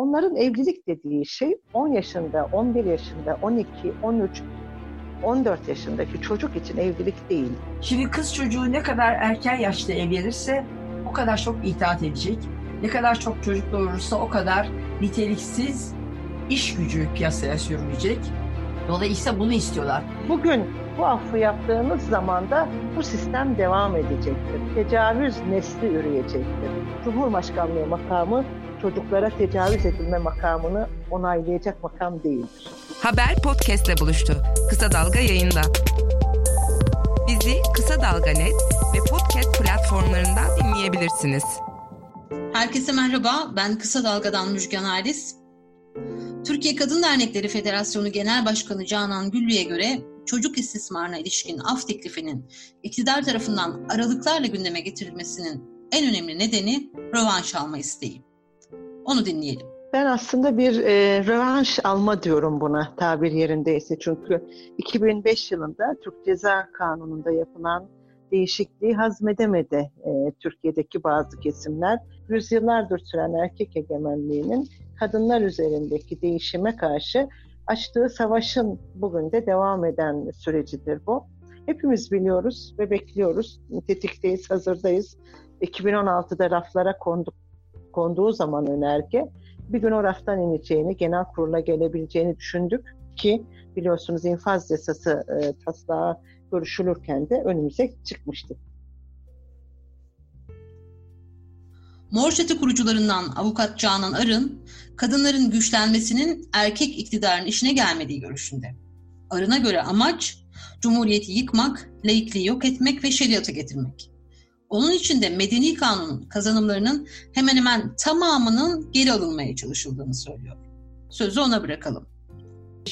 Onların evlilik dediği şey 10 yaşında, 11 yaşında, 12, 13, 14 yaşındaki çocuk için evlilik değil. Şimdi kız çocuğu ne kadar erken yaşta evlenirse o kadar çok itaat edecek. Ne kadar çok çocuk doğurursa o kadar niteliksiz iş gücü piyasaya sürülecek. Dolayısıyla bunu istiyorlar. Bugün bu affı yaptığınız zaman da bu sistem devam edecektir. Tecavüz nesli üreyecektir. Cumhurbaşkanlığı makamı çocuklara tecavüz edilme makamını onaylayacak makam değildir. Haber podcastle buluştu. Kısa Dalga yayında. Bizi Kısa Dalga Net ve podcast platformlarından dinleyebilirsiniz. Herkese merhaba, ben Kısa Dalga'dan Müjgan Halis. Türkiye Kadın Dernekleri Federasyonu Genel Başkanı Canan Güllü'ye göre çocuk istismarına ilişkin af teklifinin iktidar tarafından aralıklarla gündeme getirilmesinin en önemli nedeni rövanş alma isteği. Onu dinleyelim. Ben aslında bir e, rövanş alma diyorum buna tabir yerindeyse. Çünkü 2005 yılında Türk Ceza Kanunu'nda yapılan değişikliği hazmedemedi e, Türkiye'deki bazı kesimler. Yüzyıllardır süren erkek egemenliğinin kadınlar üzerindeki değişime karşı açtığı savaşın bugün de devam eden sürecidir bu. Hepimiz biliyoruz ve bekliyoruz. Tetikteyiz, hazırdayız. 2016'da raflara konduk, konduğu zaman önerge bir gün o raftan ineceğini, genel kurula gelebileceğini düşündük ki biliyorsunuz infaz yasası e, taslağı görüşülürken de önümüze çıkmıştı. Mor Çatı kurucularından avukat Canan Arın, kadınların güçlenmesinin erkek iktidarın işine gelmediği görüşünde. Arın'a göre amaç, cumhuriyeti yıkmak, laikliği yok etmek ve şeriatı getirmek. Onun için de medeni kanunun kazanımlarının hemen hemen tamamının geri alınmaya çalışıldığını söylüyor. Sözü ona bırakalım.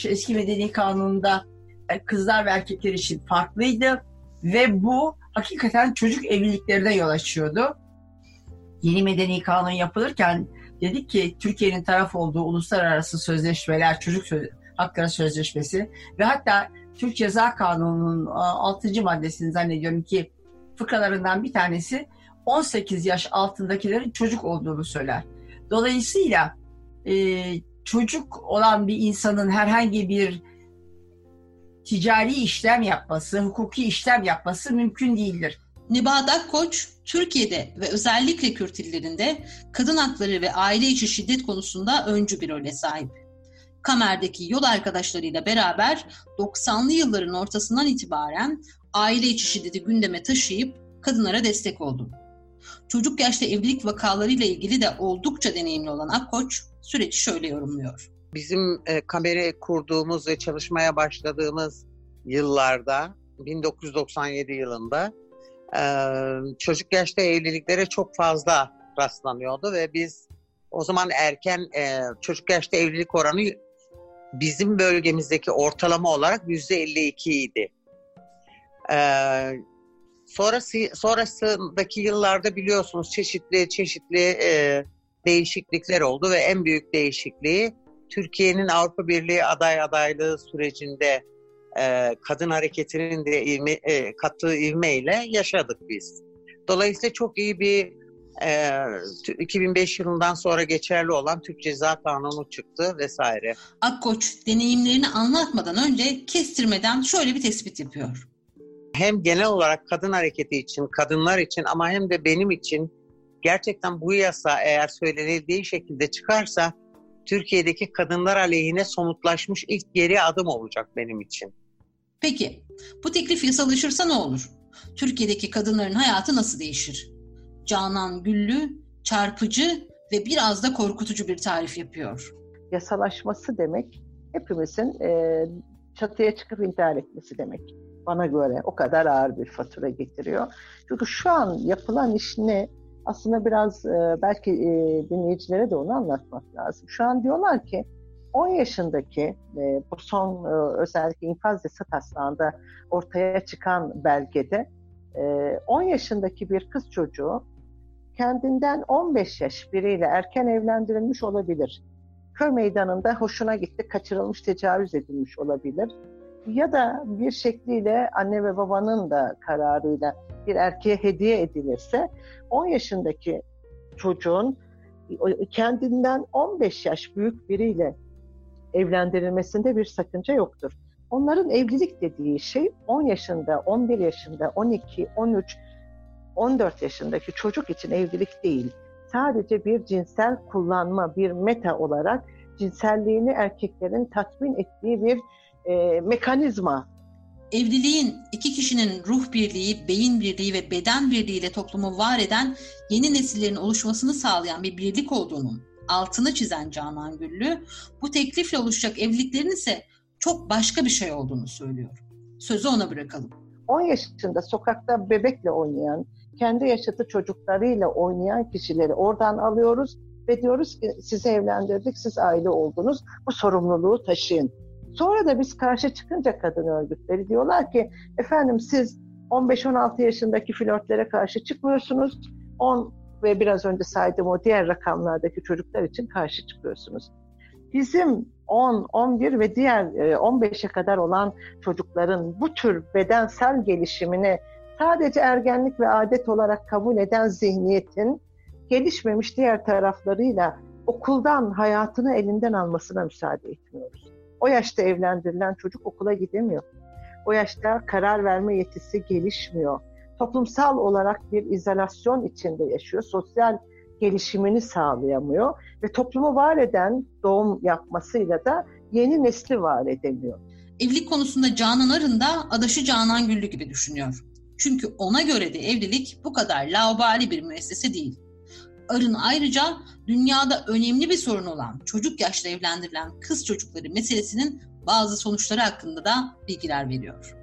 Eski medeni kanununda e, kızlar ve erkekler için farklıydı ve bu hakikaten çocuk evliliklerine yol açıyordu. Yeni medeni kanun yapılırken dedik ki Türkiye'nin taraf olduğu uluslararası sözleşmeler, çocuk hakları sözleşmesi ve hatta Türk Ceza Kanunu'nun 6. maddesini zannediyorum ki fıkralarından bir tanesi 18 yaş altındakilerin çocuk olduğunu söyler. Dolayısıyla e, çocuk olan bir insanın herhangi bir ticari işlem yapması, hukuki işlem yapması mümkün değildir. Nebahat Akkoç, Türkiye'de ve özellikle Kürt illerinde kadın hakları ve aile içi şiddet konusunda öncü bir role sahip. Kamer'deki yol arkadaşlarıyla beraber 90'lı yılların ortasından itibaren aile içi şiddeti gündeme taşıyıp kadınlara destek oldu. Çocuk yaşta evlilik vakalarıyla ilgili de oldukça deneyimli olan Akkoç süreci şöyle yorumluyor. Bizim e, kamera kurduğumuz ve çalışmaya başladığımız yıllarda 1997 yılında e, çocuk yaşta evliliklere çok fazla rastlanıyordu ve biz o zaman erken e, çocuk yaşta evlilik oranı bizim bölgemizdeki ortalama olarak yüzde 52 idi. Ee, sonrası sonrasındaki yıllarda biliyorsunuz çeşitli çeşitli e, değişiklikler oldu ve en büyük değişikliği Türkiye'nin Avrupa Birliği aday adaylığı sürecinde e, kadın hareketinin de ivme, e, kattığı ivmeyle yaşadık biz. Dolayısıyla çok iyi bir e, 2005 yılından sonra geçerli olan Türk Ceza Kanunu çıktı vesaire. Akkoç deneyimlerini anlatmadan önce kestirmeden şöyle bir tespit yapıyor hem genel olarak kadın hareketi için, kadınlar için ama hem de benim için gerçekten bu yasa eğer söylenildiği şekilde çıkarsa Türkiye'deki kadınlar aleyhine somutlaşmış ilk geri adım olacak benim için. Peki bu teklif yasalaşırsa ne olur? Türkiye'deki kadınların hayatı nasıl değişir? Canan Güllü çarpıcı ve biraz da korkutucu bir tarif yapıyor. Yasalaşması demek hepimizin e, çatıya çıkıp intihar etmesi demek bana göre o kadar ağır bir fatura getiriyor. Çünkü şu an yapılan iş ne? Aslında biraz e, belki e, dinleyicilere de onu anlatmak lazım. Şu an diyorlar ki 10 yaşındaki e, bu son özellikle infaz yasa taslağında ortaya çıkan belgede 10 yaşındaki bir kız çocuğu kendinden 15 yaş biriyle erken evlendirilmiş olabilir. Köy meydanında hoşuna gitti, kaçırılmış, tecavüz edilmiş olabilir ya da bir şekliyle anne ve babanın da kararıyla bir erkeğe hediye edilirse 10 yaşındaki çocuğun kendinden 15 yaş büyük biriyle evlendirilmesinde bir sakınca yoktur. Onların evlilik dediği şey 10 yaşında, 11 yaşında, 12, 13, 14 yaşındaki çocuk için evlilik değil. Sadece bir cinsel kullanma, bir meta olarak cinselliğini erkeklerin tatmin ettiği bir e, mekanizma. Evliliğin iki kişinin ruh birliği, beyin birliği ve beden birliğiyle toplumu var eden yeni nesillerin oluşmasını sağlayan bir birlik olduğunun altını çizen Canan Güllü, bu teklifle oluşacak evliliklerin ise çok başka bir şey olduğunu söylüyor. Sözü ona bırakalım. 10 yaşında sokakta bebekle oynayan, kendi yaşıtı çocuklarıyla oynayan kişileri oradan alıyoruz ve diyoruz ki sizi evlendirdik, siz aile oldunuz, bu sorumluluğu taşıyın. Sonra da biz karşı çıkınca kadın örgütleri diyorlar ki efendim siz 15-16 yaşındaki flörtlere karşı çıkmıyorsunuz, 10 ve biraz önce saydığım o diğer rakamlardaki çocuklar için karşı çıkıyorsunuz. Bizim 10, 11 ve diğer 15'e kadar olan çocukların bu tür bedensel gelişimini sadece ergenlik ve adet olarak kabul eden zihniyetin gelişmemiş diğer taraflarıyla okuldan hayatını elinden almasına müsaade etmiyoruz. O yaşta evlendirilen çocuk okula gidemiyor. O yaşta karar verme yetisi gelişmiyor. Toplumsal olarak bir izolasyon içinde yaşıyor. Sosyal gelişimini sağlayamıyor ve toplumu var eden doğum yapmasıyla da yeni nesli var edemiyor. Evlilik konusunda Canan Arın da adaşı Canan Güllü gibi düşünüyor. Çünkü ona göre de evlilik bu kadar laubali bir müessese değil. Arın ayrıca dünyada önemli bir sorun olan çocuk yaşta evlendirilen kız çocukları meselesinin bazı sonuçları hakkında da bilgiler veriyor.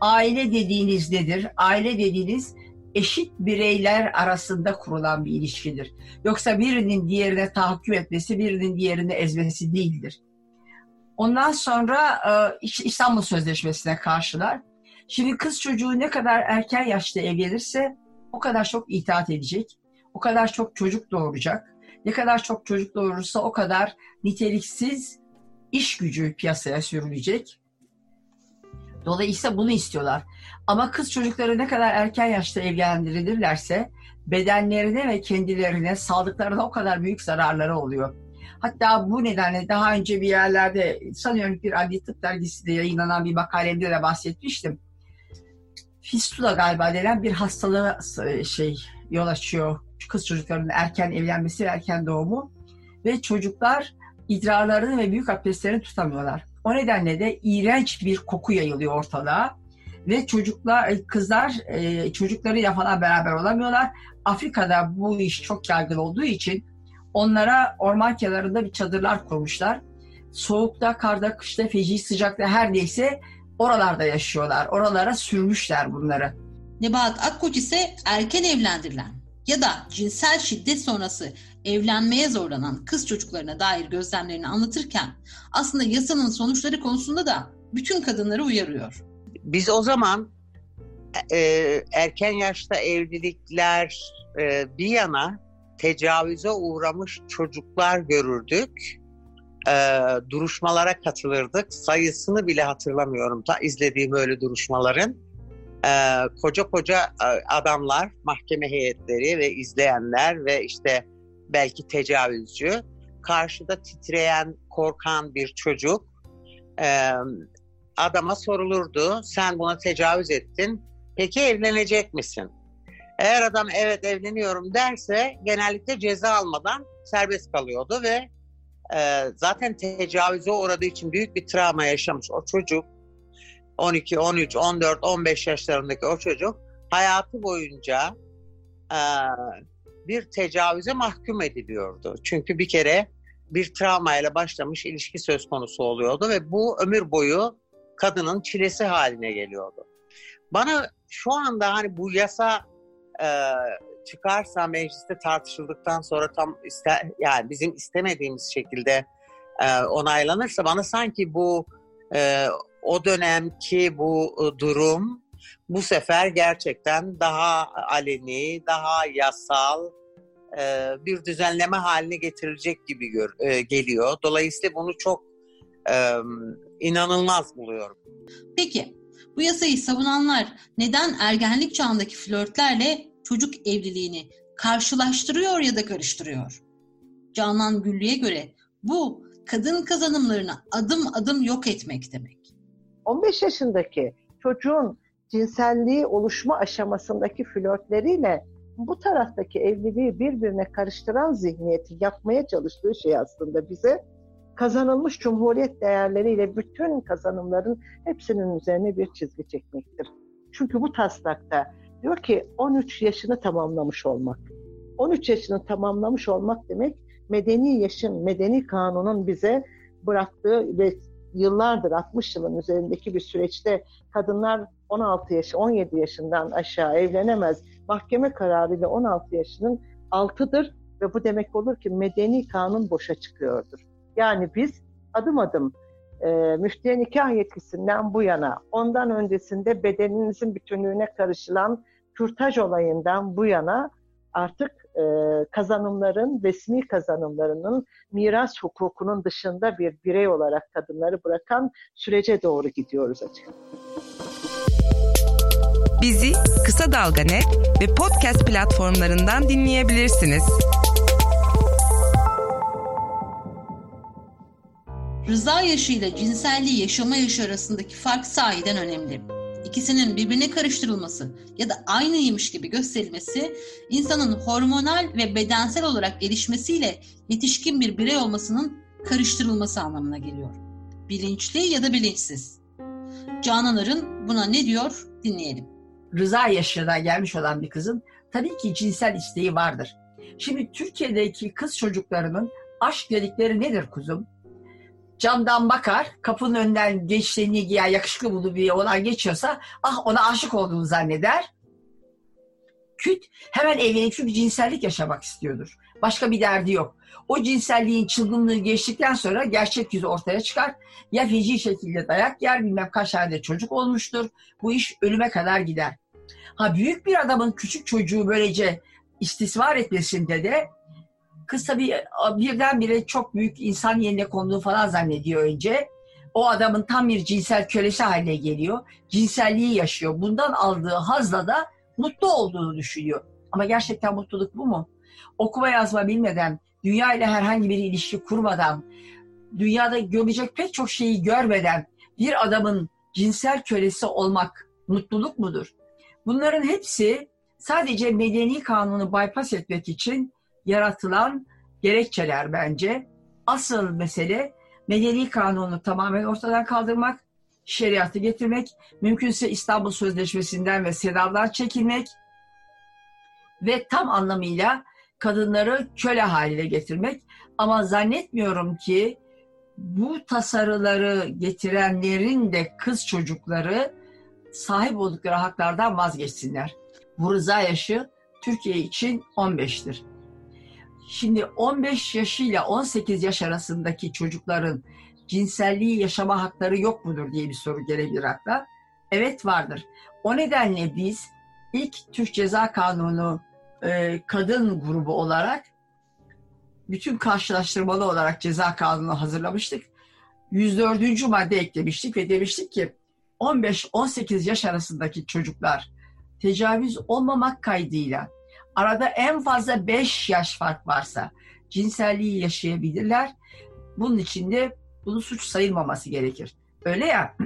Aile dediğiniz nedir? Aile dediğiniz eşit bireyler arasında kurulan bir ilişkidir. Yoksa birinin diğerine tahakküm etmesi, birinin diğerini ezmesi değildir. Ondan sonra e, İstanbul Sözleşmesi'ne karşılar. Şimdi kız çocuğu ne kadar erken yaşta evlenirse o kadar çok itaat edecek, o kadar çok çocuk doğuracak. Ne kadar çok çocuk doğurursa o kadar niteliksiz iş gücü piyasaya sürülecek. Dolayısıyla bunu istiyorlar. Ama kız çocukları ne kadar erken yaşta evlendirilirlerse bedenlerine ve kendilerine, sağlıklarına o kadar büyük zararları oluyor. Hatta bu nedenle daha önce bir yerlerde sanıyorum bir adli tıp dergisinde yayınlanan bir makalemde de bahsetmiştim. Fistula galiba denen bir hastalığı şey yol açıyor kız çocuklarının erken evlenmesi ve erken doğumu ve çocuklar idrarlarını ve büyük abdestlerini tutamıyorlar. O nedenle de iğrenç bir koku yayılıyor ortalığa ve çocuklar, e, kızlar e, çocuklarıyla falan beraber olamıyorlar. Afrika'da bu iş çok yaygın olduğu için onlara orman kenarında bir çadırlar kurmuşlar. Soğukta, karda, kışta, feci sıcakta her neyse oralarda yaşıyorlar. Oralara sürmüşler bunları. Nebahat Akkoç ise erken evlendirilen ya da cinsel şiddet sonrası evlenmeye zorlanan kız çocuklarına dair gözlemlerini anlatırken aslında yasanın sonuçları konusunda da bütün kadınları uyarıyor. Biz o zaman e, erken yaşta evlilikler e, bir yana tecavüze uğramış çocuklar görürdük. E, duruşmalara katılırdık. Sayısını bile hatırlamıyorum ta izlediğim öyle duruşmaların. E, koca koca e, adamlar, mahkeme heyetleri ve izleyenler ve işte belki tecavüzcü karşıda titreyen, korkan bir çocuk e, adama sorulurdu. Sen buna tecavüz ettin. Peki evlenecek misin? Eğer adam evet evleniyorum derse genellikle ceza almadan serbest kalıyordu ve e, zaten tecavüze uğradığı için büyük bir travma yaşamış o çocuk 12, 13, 14, 15 yaşlarındaki o çocuk hayatı boyunca e, bir tecavüze mahkum ediliyordu. Çünkü bir kere bir travmayla başlamış ilişki söz konusu oluyordu ve bu ömür boyu kadının çilesi haline geliyordu. Bana şu anda hani bu yasa e, çıkarsa mecliste tartışıldıktan sonra tam iste, yani bizim istemediğimiz şekilde e, onaylanırsa bana sanki bu e, o dönemki bu e, durum bu sefer gerçekten daha aleni, daha yasal bir düzenleme haline getirilecek gibi geliyor. Dolayısıyla bunu çok inanılmaz buluyorum. Peki bu yasayı savunanlar neden ergenlik çağındaki flörtlerle çocuk evliliğini karşılaştırıyor ya da karıştırıyor? Canan Güllü'ye göre bu kadın kazanımlarını adım adım yok etmek demek. 15 yaşındaki çocuğun cinselliği oluşma aşamasındaki flörtleriyle bu taraftaki evliliği birbirine karıştıran zihniyeti yapmaya çalıştığı şey aslında bize kazanılmış cumhuriyet değerleriyle bütün kazanımların hepsinin üzerine bir çizgi çekmektir. Çünkü bu taslakta diyor ki 13 yaşını tamamlamış olmak. 13 yaşını tamamlamış olmak demek medeni yaşın, medeni kanunun bize bıraktığı ve yıllardır 60 yılın üzerindeki bir süreçte kadınlar 16 yaş, 17 yaşından aşağı evlenemez. Mahkeme kararıyla 16 yaşının altıdır ve bu demek olur ki medeni kanun boşa çıkıyordur. Yani biz adım adım e, müftüye nikah yetkisinden bu yana, ondan öncesinde bedeninizin bütünlüğüne karışılan kürtaj olayından bu yana artık e, kazanımların, resmi kazanımlarının miras hukukunun dışında bir birey olarak kadınları bırakan sürece doğru gidiyoruz açıkçası. Bizi Kısa Dalga Net ve podcast platformlarından dinleyebilirsiniz. Rıza yaşı ile cinselliği yaşama yaşı arasındaki fark sahiden önemli. İkisinin birbirine karıştırılması ya da aynıymış gibi gösterilmesi insanın hormonal ve bedensel olarak gelişmesiyle yetişkin bir birey olmasının karıştırılması anlamına geliyor. Bilinçli ya da bilinçsiz. Canan Arın buna ne diyor dinleyelim. Rıza yaşına gelmiş olan bir kızın tabii ki cinsel isteği vardır. Şimdi Türkiye'deki kız çocuklarının aşk dedikleri nedir kuzum? Camdan bakar, kapının önünden gençliğini giyer, yakışıklı bulduğu bir olan geçiyorsa ah ona aşık olduğunu zanneder. Küt hemen evlenip çünkü cinsellik yaşamak istiyordur. Başka bir derdi yok. O cinselliğin çılgınlığı geçtikten sonra gerçek yüzü ortaya çıkar. Ya feci şekilde dayak yer, bilmem kaç tane çocuk olmuştur. Bu iş ölüme kadar gider. Ha büyük bir adamın küçük çocuğu böylece istismar etmesinde de Kız tabii birdenbire çok büyük insan yerine konduğu falan zannediyor önce. O adamın tam bir cinsel kölesi haline geliyor. Cinselliği yaşıyor. Bundan aldığı hazla da mutlu olduğunu düşünüyor. Ama gerçekten mutluluk bu mu? Okuma yazma bilmeden, dünya ile herhangi bir ilişki kurmadan, dünyada görecek pek çok şeyi görmeden bir adamın cinsel kölesi olmak mutluluk mudur? Bunların hepsi sadece medeni kanunu bypass etmek için yaratılan gerekçeler bence. Asıl mesele medeni kanunu tamamen ortadan kaldırmak, şeriatı getirmek, mümkünse İstanbul Sözleşmesi'nden ve SEDAV'dan çekilmek ve tam anlamıyla kadınları köle haline getirmek. Ama zannetmiyorum ki bu tasarıları getirenlerin de kız çocukları sahip oldukları haklardan vazgeçsinler. Bu rıza yaşı Türkiye için 15'tir. Şimdi 15 yaşıyla 18 yaş arasındaki çocukların cinselliği yaşama hakları yok mudur diye bir soru gelebilir akla. Evet vardır. O nedenle biz ilk Türk Ceza Kanunu e, kadın grubu olarak bütün karşılaştırmalı olarak ceza kanunu hazırlamıştık. 104. madde eklemiştik ve demiştik ki 15-18 yaş arasındaki çocuklar tecavüz olmamak kaydıyla arada en fazla 5 yaş fark varsa cinselliği yaşayabilirler. Bunun için de bunu suç sayılmaması gerekir. Öyle ya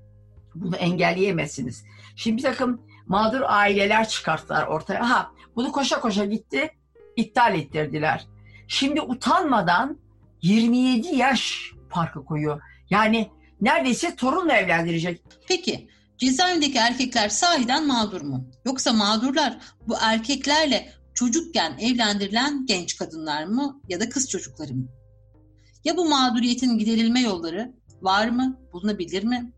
bunu engelleyemezsiniz. Şimdi bir takım mağdur aileler çıkarttılar ortaya. Ha bunu koşa koşa gitti iptal ettirdiler. Şimdi utanmadan 27 yaş farkı koyuyor. Yani neredeyse torunla evlendirecek. Peki Cezaevindeki erkekler sahiden mağdur mu? Yoksa mağdurlar bu erkeklerle çocukken evlendirilen genç kadınlar mı ya da kız çocukları mı? Ya bu mağduriyetin giderilme yolları var mı? Bulunabilir mi?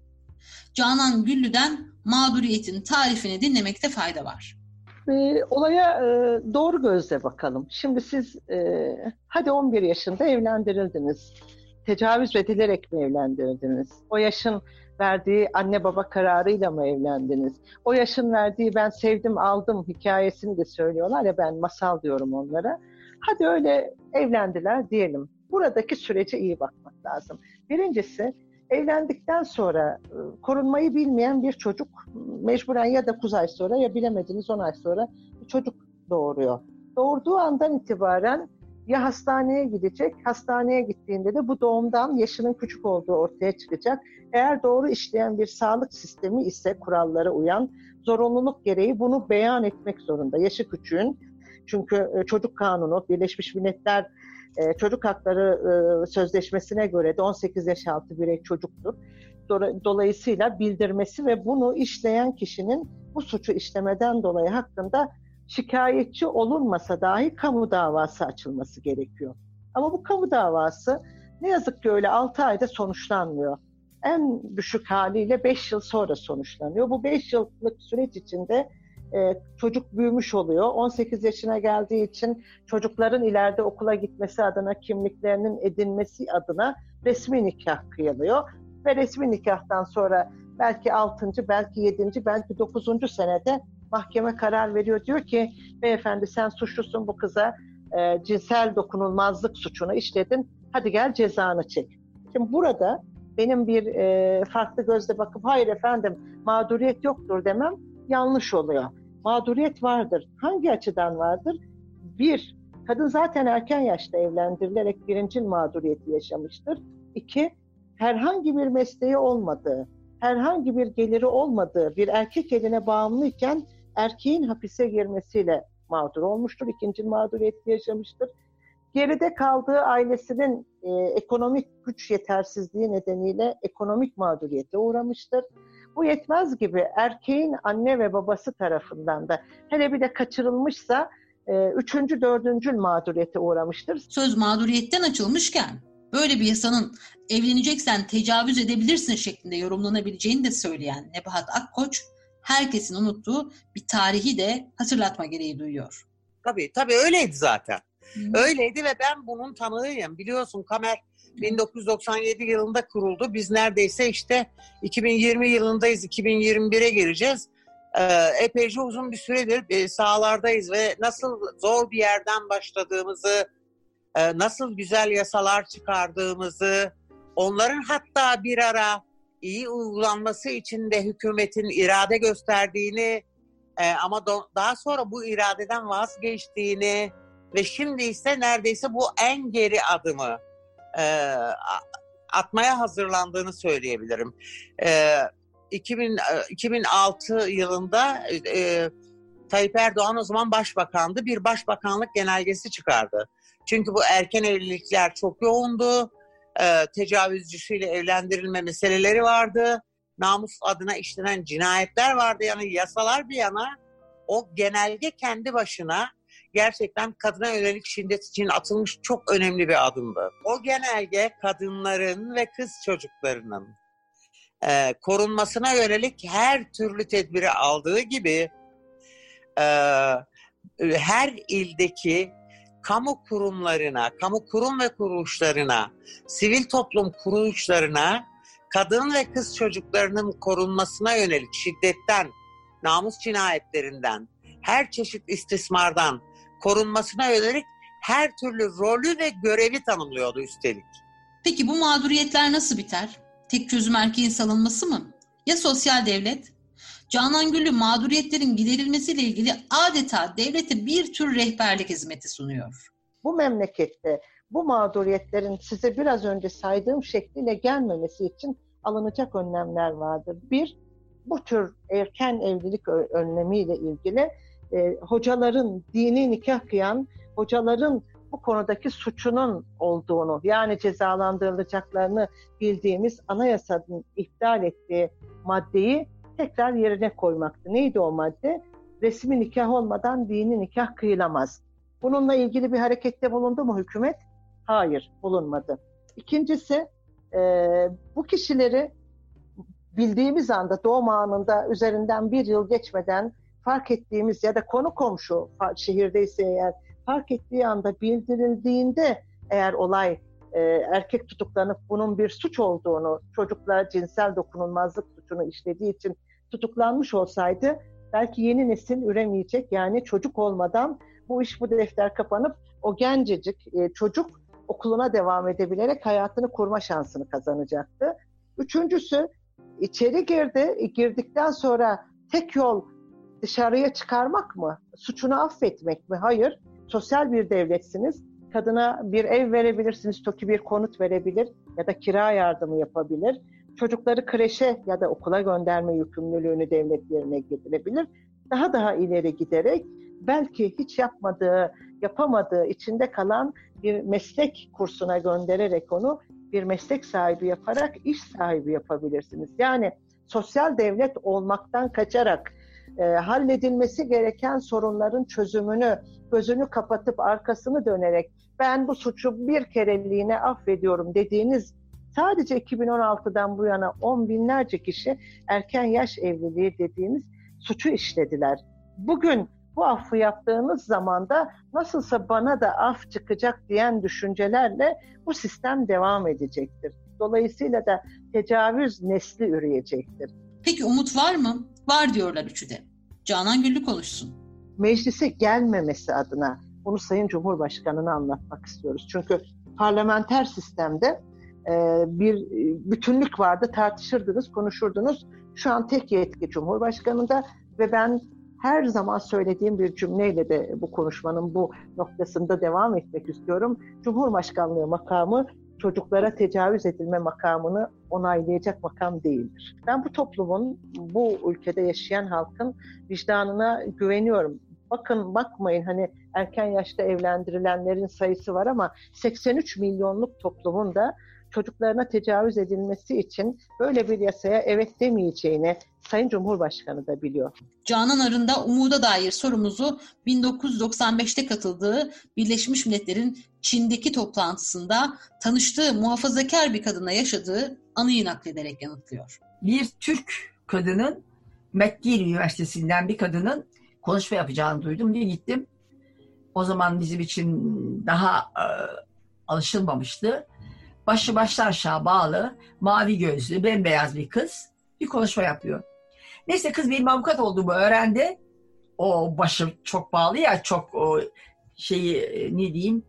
Canan Güllü'den mağduriyetin tarifini dinlemekte fayda var. E, olaya e, doğru gözle bakalım. Şimdi siz e, hadi 11 yaşında evlendirildiniz. Tecavüz edilerek mi evlendirdiniz? O yaşın verdiği anne baba kararıyla mı evlendiniz? O yaşın verdiği ben sevdim aldım hikayesini de söylüyorlar ya ben masal diyorum onlara. Hadi öyle evlendiler diyelim. Buradaki sürece iyi bakmak lazım. Birincisi evlendikten sonra ıı, korunmayı bilmeyen bir çocuk mecburen ya da 9 ay sonra ya bilemediniz 10 ay sonra çocuk doğuruyor. Doğurduğu andan itibaren ya hastaneye gidecek, hastaneye gittiğinde de bu doğumdan yaşının küçük olduğu ortaya çıkacak. Eğer doğru işleyen bir sağlık sistemi ise kurallara uyan, zorunluluk gereği bunu beyan etmek zorunda. Yaşı küçüğün, çünkü e, çocuk kanunu, Birleşmiş Milletler e, Çocuk Hakları e, Sözleşmesi'ne göre de 18 yaş altı birey çocuktur. Dolayısıyla bildirmesi ve bunu işleyen kişinin bu suçu işlemeden dolayı hakkında şikayetçi olunmasa dahi kamu davası açılması gerekiyor. Ama bu kamu davası ne yazık ki öyle 6 ayda sonuçlanmıyor. En düşük haliyle 5 yıl sonra sonuçlanıyor. Bu 5 yıllık süreç içinde e, çocuk büyümüş oluyor. 18 yaşına geldiği için çocukların ileride okula gitmesi adına kimliklerinin edinmesi adına resmi nikah kıyılıyor. Ve resmi nikahtan sonra belki 6. belki 7. belki 9. senede mahkeme karar veriyor. Diyor ki beyefendi sen suçlusun bu kıza e, cinsel dokunulmazlık suçunu işledin. Hadi gel cezanı çek. Şimdi burada benim bir e, farklı gözle bakıp hayır efendim mağduriyet yoktur demem yanlış oluyor. Mağduriyet vardır. Hangi açıdan vardır? Bir, kadın zaten erken yaşta evlendirilerek birincil mağduriyeti yaşamıştır. İki, herhangi bir mesleği olmadığı, herhangi bir geliri olmadığı bir erkek eline bağımlıyken erkeğin hapise girmesiyle mağdur olmuştur. İkinci mağduriyeti yaşamıştır. Geride kaldığı ailesinin e, ekonomik güç yetersizliği nedeniyle ekonomik mağduriyete uğramıştır. Bu yetmez gibi erkeğin anne ve babası tarafından da hele bir de kaçırılmışsa e, üçüncü, dördüncü mağduriyete uğramıştır. Söz mağduriyetten açılmışken böyle bir yasanın evleneceksen tecavüz edebilirsin şeklinde yorumlanabileceğini de söyleyen Nebahat Akkoç, herkesin unuttuğu bir tarihi de hatırlatma gereği duyuyor. Tabii tabii öyleydi zaten. Hı. Öyleydi ve ben bunun tanığıyım. Biliyorsun Kamer 1997 yılında kuruldu. Biz neredeyse işte 2020 yılındayız, 2021'e gireceğiz. Ee, epeyce uzun bir süredir e, sahalardayız ve nasıl zor bir yerden başladığımızı, e, nasıl güzel yasalar çıkardığımızı, onların hatta bir ara iyi uygulanması için de hükümetin irade gösterdiğini e, ama do- daha sonra bu iradeden vazgeçtiğini ve şimdi ise neredeyse bu en geri adımı e, atmaya hazırlandığını söyleyebilirim. E, 2000, 2006 yılında e, Tayyip Erdoğan o zaman başbakandı. Bir başbakanlık genelgesi çıkardı. Çünkü bu erken evlilikler çok yoğundu. E, tecavüzcüsüyle evlendirilme meseleleri vardı. Namus adına işlenen cinayetler vardı. Yani yasalar bir yana o genelge kendi başına gerçekten kadına yönelik şiddet için atılmış çok önemli bir adımdı. O genelge kadınların ve kız çocuklarının e, korunmasına yönelik her türlü tedbiri aldığı gibi e, her ildeki kamu kurumlarına, kamu kurum ve kuruluşlarına, sivil toplum kuruluşlarına kadın ve kız çocuklarının korunmasına yönelik şiddetten, namus cinayetlerinden, her çeşit istismardan, korunmasına yönelik her türlü rolü ve görevi tanımlıyordu üstelik. Peki bu mağduriyetler nasıl biter? Tek çözüm erkeğin salınması mı? Ya sosyal devlet? Canan Güllü mağduriyetlerin giderilmesiyle ilgili adeta devlete bir tür rehberlik hizmeti sunuyor. Bu memlekette bu mağduriyetlerin size biraz önce saydığım şekliyle gelmemesi için alınacak önlemler vardır. Bir, bu tür erken evlilik önlemiyle ilgili e, hocaların dini nikah kıyan hocaların bu konudaki suçunun olduğunu yani cezalandırılacaklarını bildiğimiz anayasanın iptal ettiği maddeyi tekrar yerine koymaktı. Neydi o madde? Resmi nikah olmadan dini nikah kıyılamaz. Bununla ilgili bir harekette bulundu mu hükümet? Hayır, bulunmadı. İkincisi, e, bu kişileri bildiğimiz anda doğum anında üzerinden bir yıl geçmeden fark ettiğimiz ya da konu komşu şehirdeyse eğer fark ettiği anda bildirildiğinde eğer olay e, erkek tutuklanıp bunun bir suç olduğunu, çocuklar cinsel dokunulmazlık suçunu işlediği için tutuklanmış olsaydı belki yeni nesil üremeyecek. Yani çocuk olmadan bu iş bu defter kapanıp o gencecik e, çocuk okuluna devam edebilerek hayatını kurma şansını kazanacaktı. Üçüncüsü içeri girdi. Girdikten sonra tek yol dışarıya çıkarmak mı? Suçunu affetmek mi? Hayır. Sosyal bir devletsiniz. kadına bir ev verebilirsiniz, TOKİ bir konut verebilir ya da kira yardımı yapabilir. Çocukları kreşe ya da okula gönderme yükümlülüğünü devlet yerine getirebilir. Daha daha ileri giderek belki hiç yapmadığı, yapamadığı, içinde kalan bir meslek kursuna göndererek onu bir meslek sahibi yaparak iş sahibi yapabilirsiniz. Yani sosyal devlet olmaktan kaçarak e, halledilmesi gereken sorunların çözümünü gözünü kapatıp arkasını dönerek ben bu suçu bir kereliğine affediyorum dediğiniz sadece 2016'dan bu yana on binlerce kişi erken yaş evliliği dediğiniz suçu işlediler. Bugün bu affı yaptığınız zaman da nasılsa bana da af çıkacak diyen düşüncelerle bu sistem devam edecektir. Dolayısıyla da tecavüz nesli üreyecektir. Peki umut var mı? Var diyorlar üçü de. Canan Güllü konuşsun. Meclise gelmemesi adına bunu Sayın Cumhurbaşkanı'na anlatmak istiyoruz. Çünkü parlamenter sistemde bir bütünlük vardı, tartışırdınız, konuşurdunuz. Şu an tek yetki Cumhurbaşkanı'nda ve ben her zaman söylediğim bir cümleyle de bu konuşmanın bu noktasında devam etmek istiyorum. Cumhurbaşkanlığı makamı çocuklara tecavüz edilme makamını onaylayacak makam değildir. Ben bu toplumun, bu ülkede yaşayan halkın vicdanına güveniyorum. Bakın bakmayın hani erken yaşta evlendirilenlerin sayısı var ama 83 milyonluk toplumun da çocuklarına tecavüz edilmesi için böyle bir yasaya evet demeyeceğini Sayın Cumhurbaşkanı da biliyor. Canan Arın'da umuda dair sorumuzu 1995'te katıldığı Birleşmiş Milletler'in Çin'deki toplantısında tanıştığı muhafazakar bir kadına yaşadığı anıyı naklederek yanıtlıyor. Bir Türk kadının McGill Üniversitesi'nden bir kadının konuşma yapacağını duydum diye gittim. O zaman bizim için daha e, alışılmamıştı. Başı baştan aşağı bağlı, mavi gözlü, bembeyaz bir kız bir konuşma yapıyor. Neyse kız benim avukat olduğumu öğrendi. O başı çok bağlı ya çok o şeyi e, ne diyeyim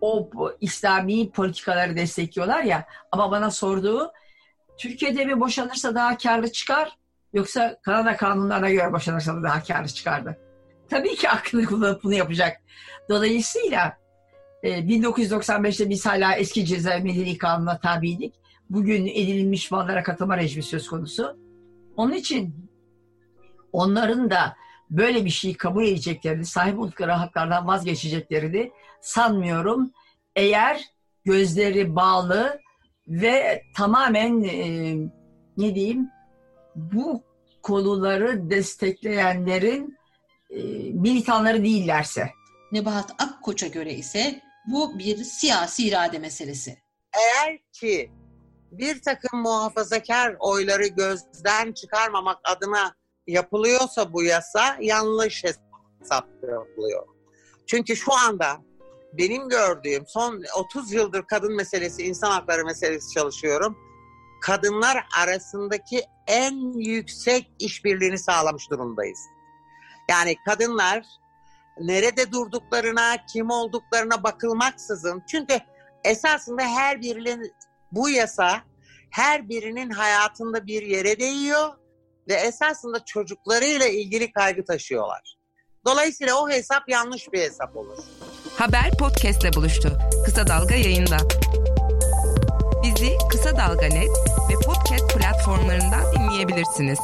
o İslami politikaları destekliyorlar ya ama bana sorduğu Türkiye'de mi boşanırsa daha karlı çıkar yoksa Kanada kanunlarına göre boşanırsa daha karlı çıkardı. Tabii ki aklını kullanıp bunu yapacak. Dolayısıyla 1995'te e, biz hala eski ceza medeni kanuna tabiydik. Bugün edinilmiş mallara katılma rejimi söz konusu. Onun için onların da böyle bir şeyi kabul edeceklerini, sahip oldukları haklardan vazgeçeceklerini sanmıyorum. Eğer gözleri bağlı ve tamamen e, ne diyeyim bu konuları destekleyenlerin e, militanları değillerse. Nebahat Akkoç'a göre ise bu bir siyasi irade meselesi. Eğer ki bir takım muhafazakar oyları gözden çıkarmamak adına yapılıyorsa bu yasa yanlış hesap yapılıyor. Çünkü şu anda benim gördüğüm son 30 yıldır kadın meselesi, insan hakları meselesi çalışıyorum. Kadınlar arasındaki en yüksek işbirliğini sağlamış durumdayız. Yani kadınlar nerede durduklarına, kim olduklarına bakılmaksızın çünkü esasında her birinin bu yasa her birinin hayatında bir yere değiyor ve esasında çocuklarıyla ilgili kaygı taşıyorlar. Dolayısıyla o hesap yanlış bir hesap olur. Haber podcastle buluştu. Kısa Dalga yayında. Bizi Kısa Dalga Net ve podcast platformlarından dinleyebilirsiniz.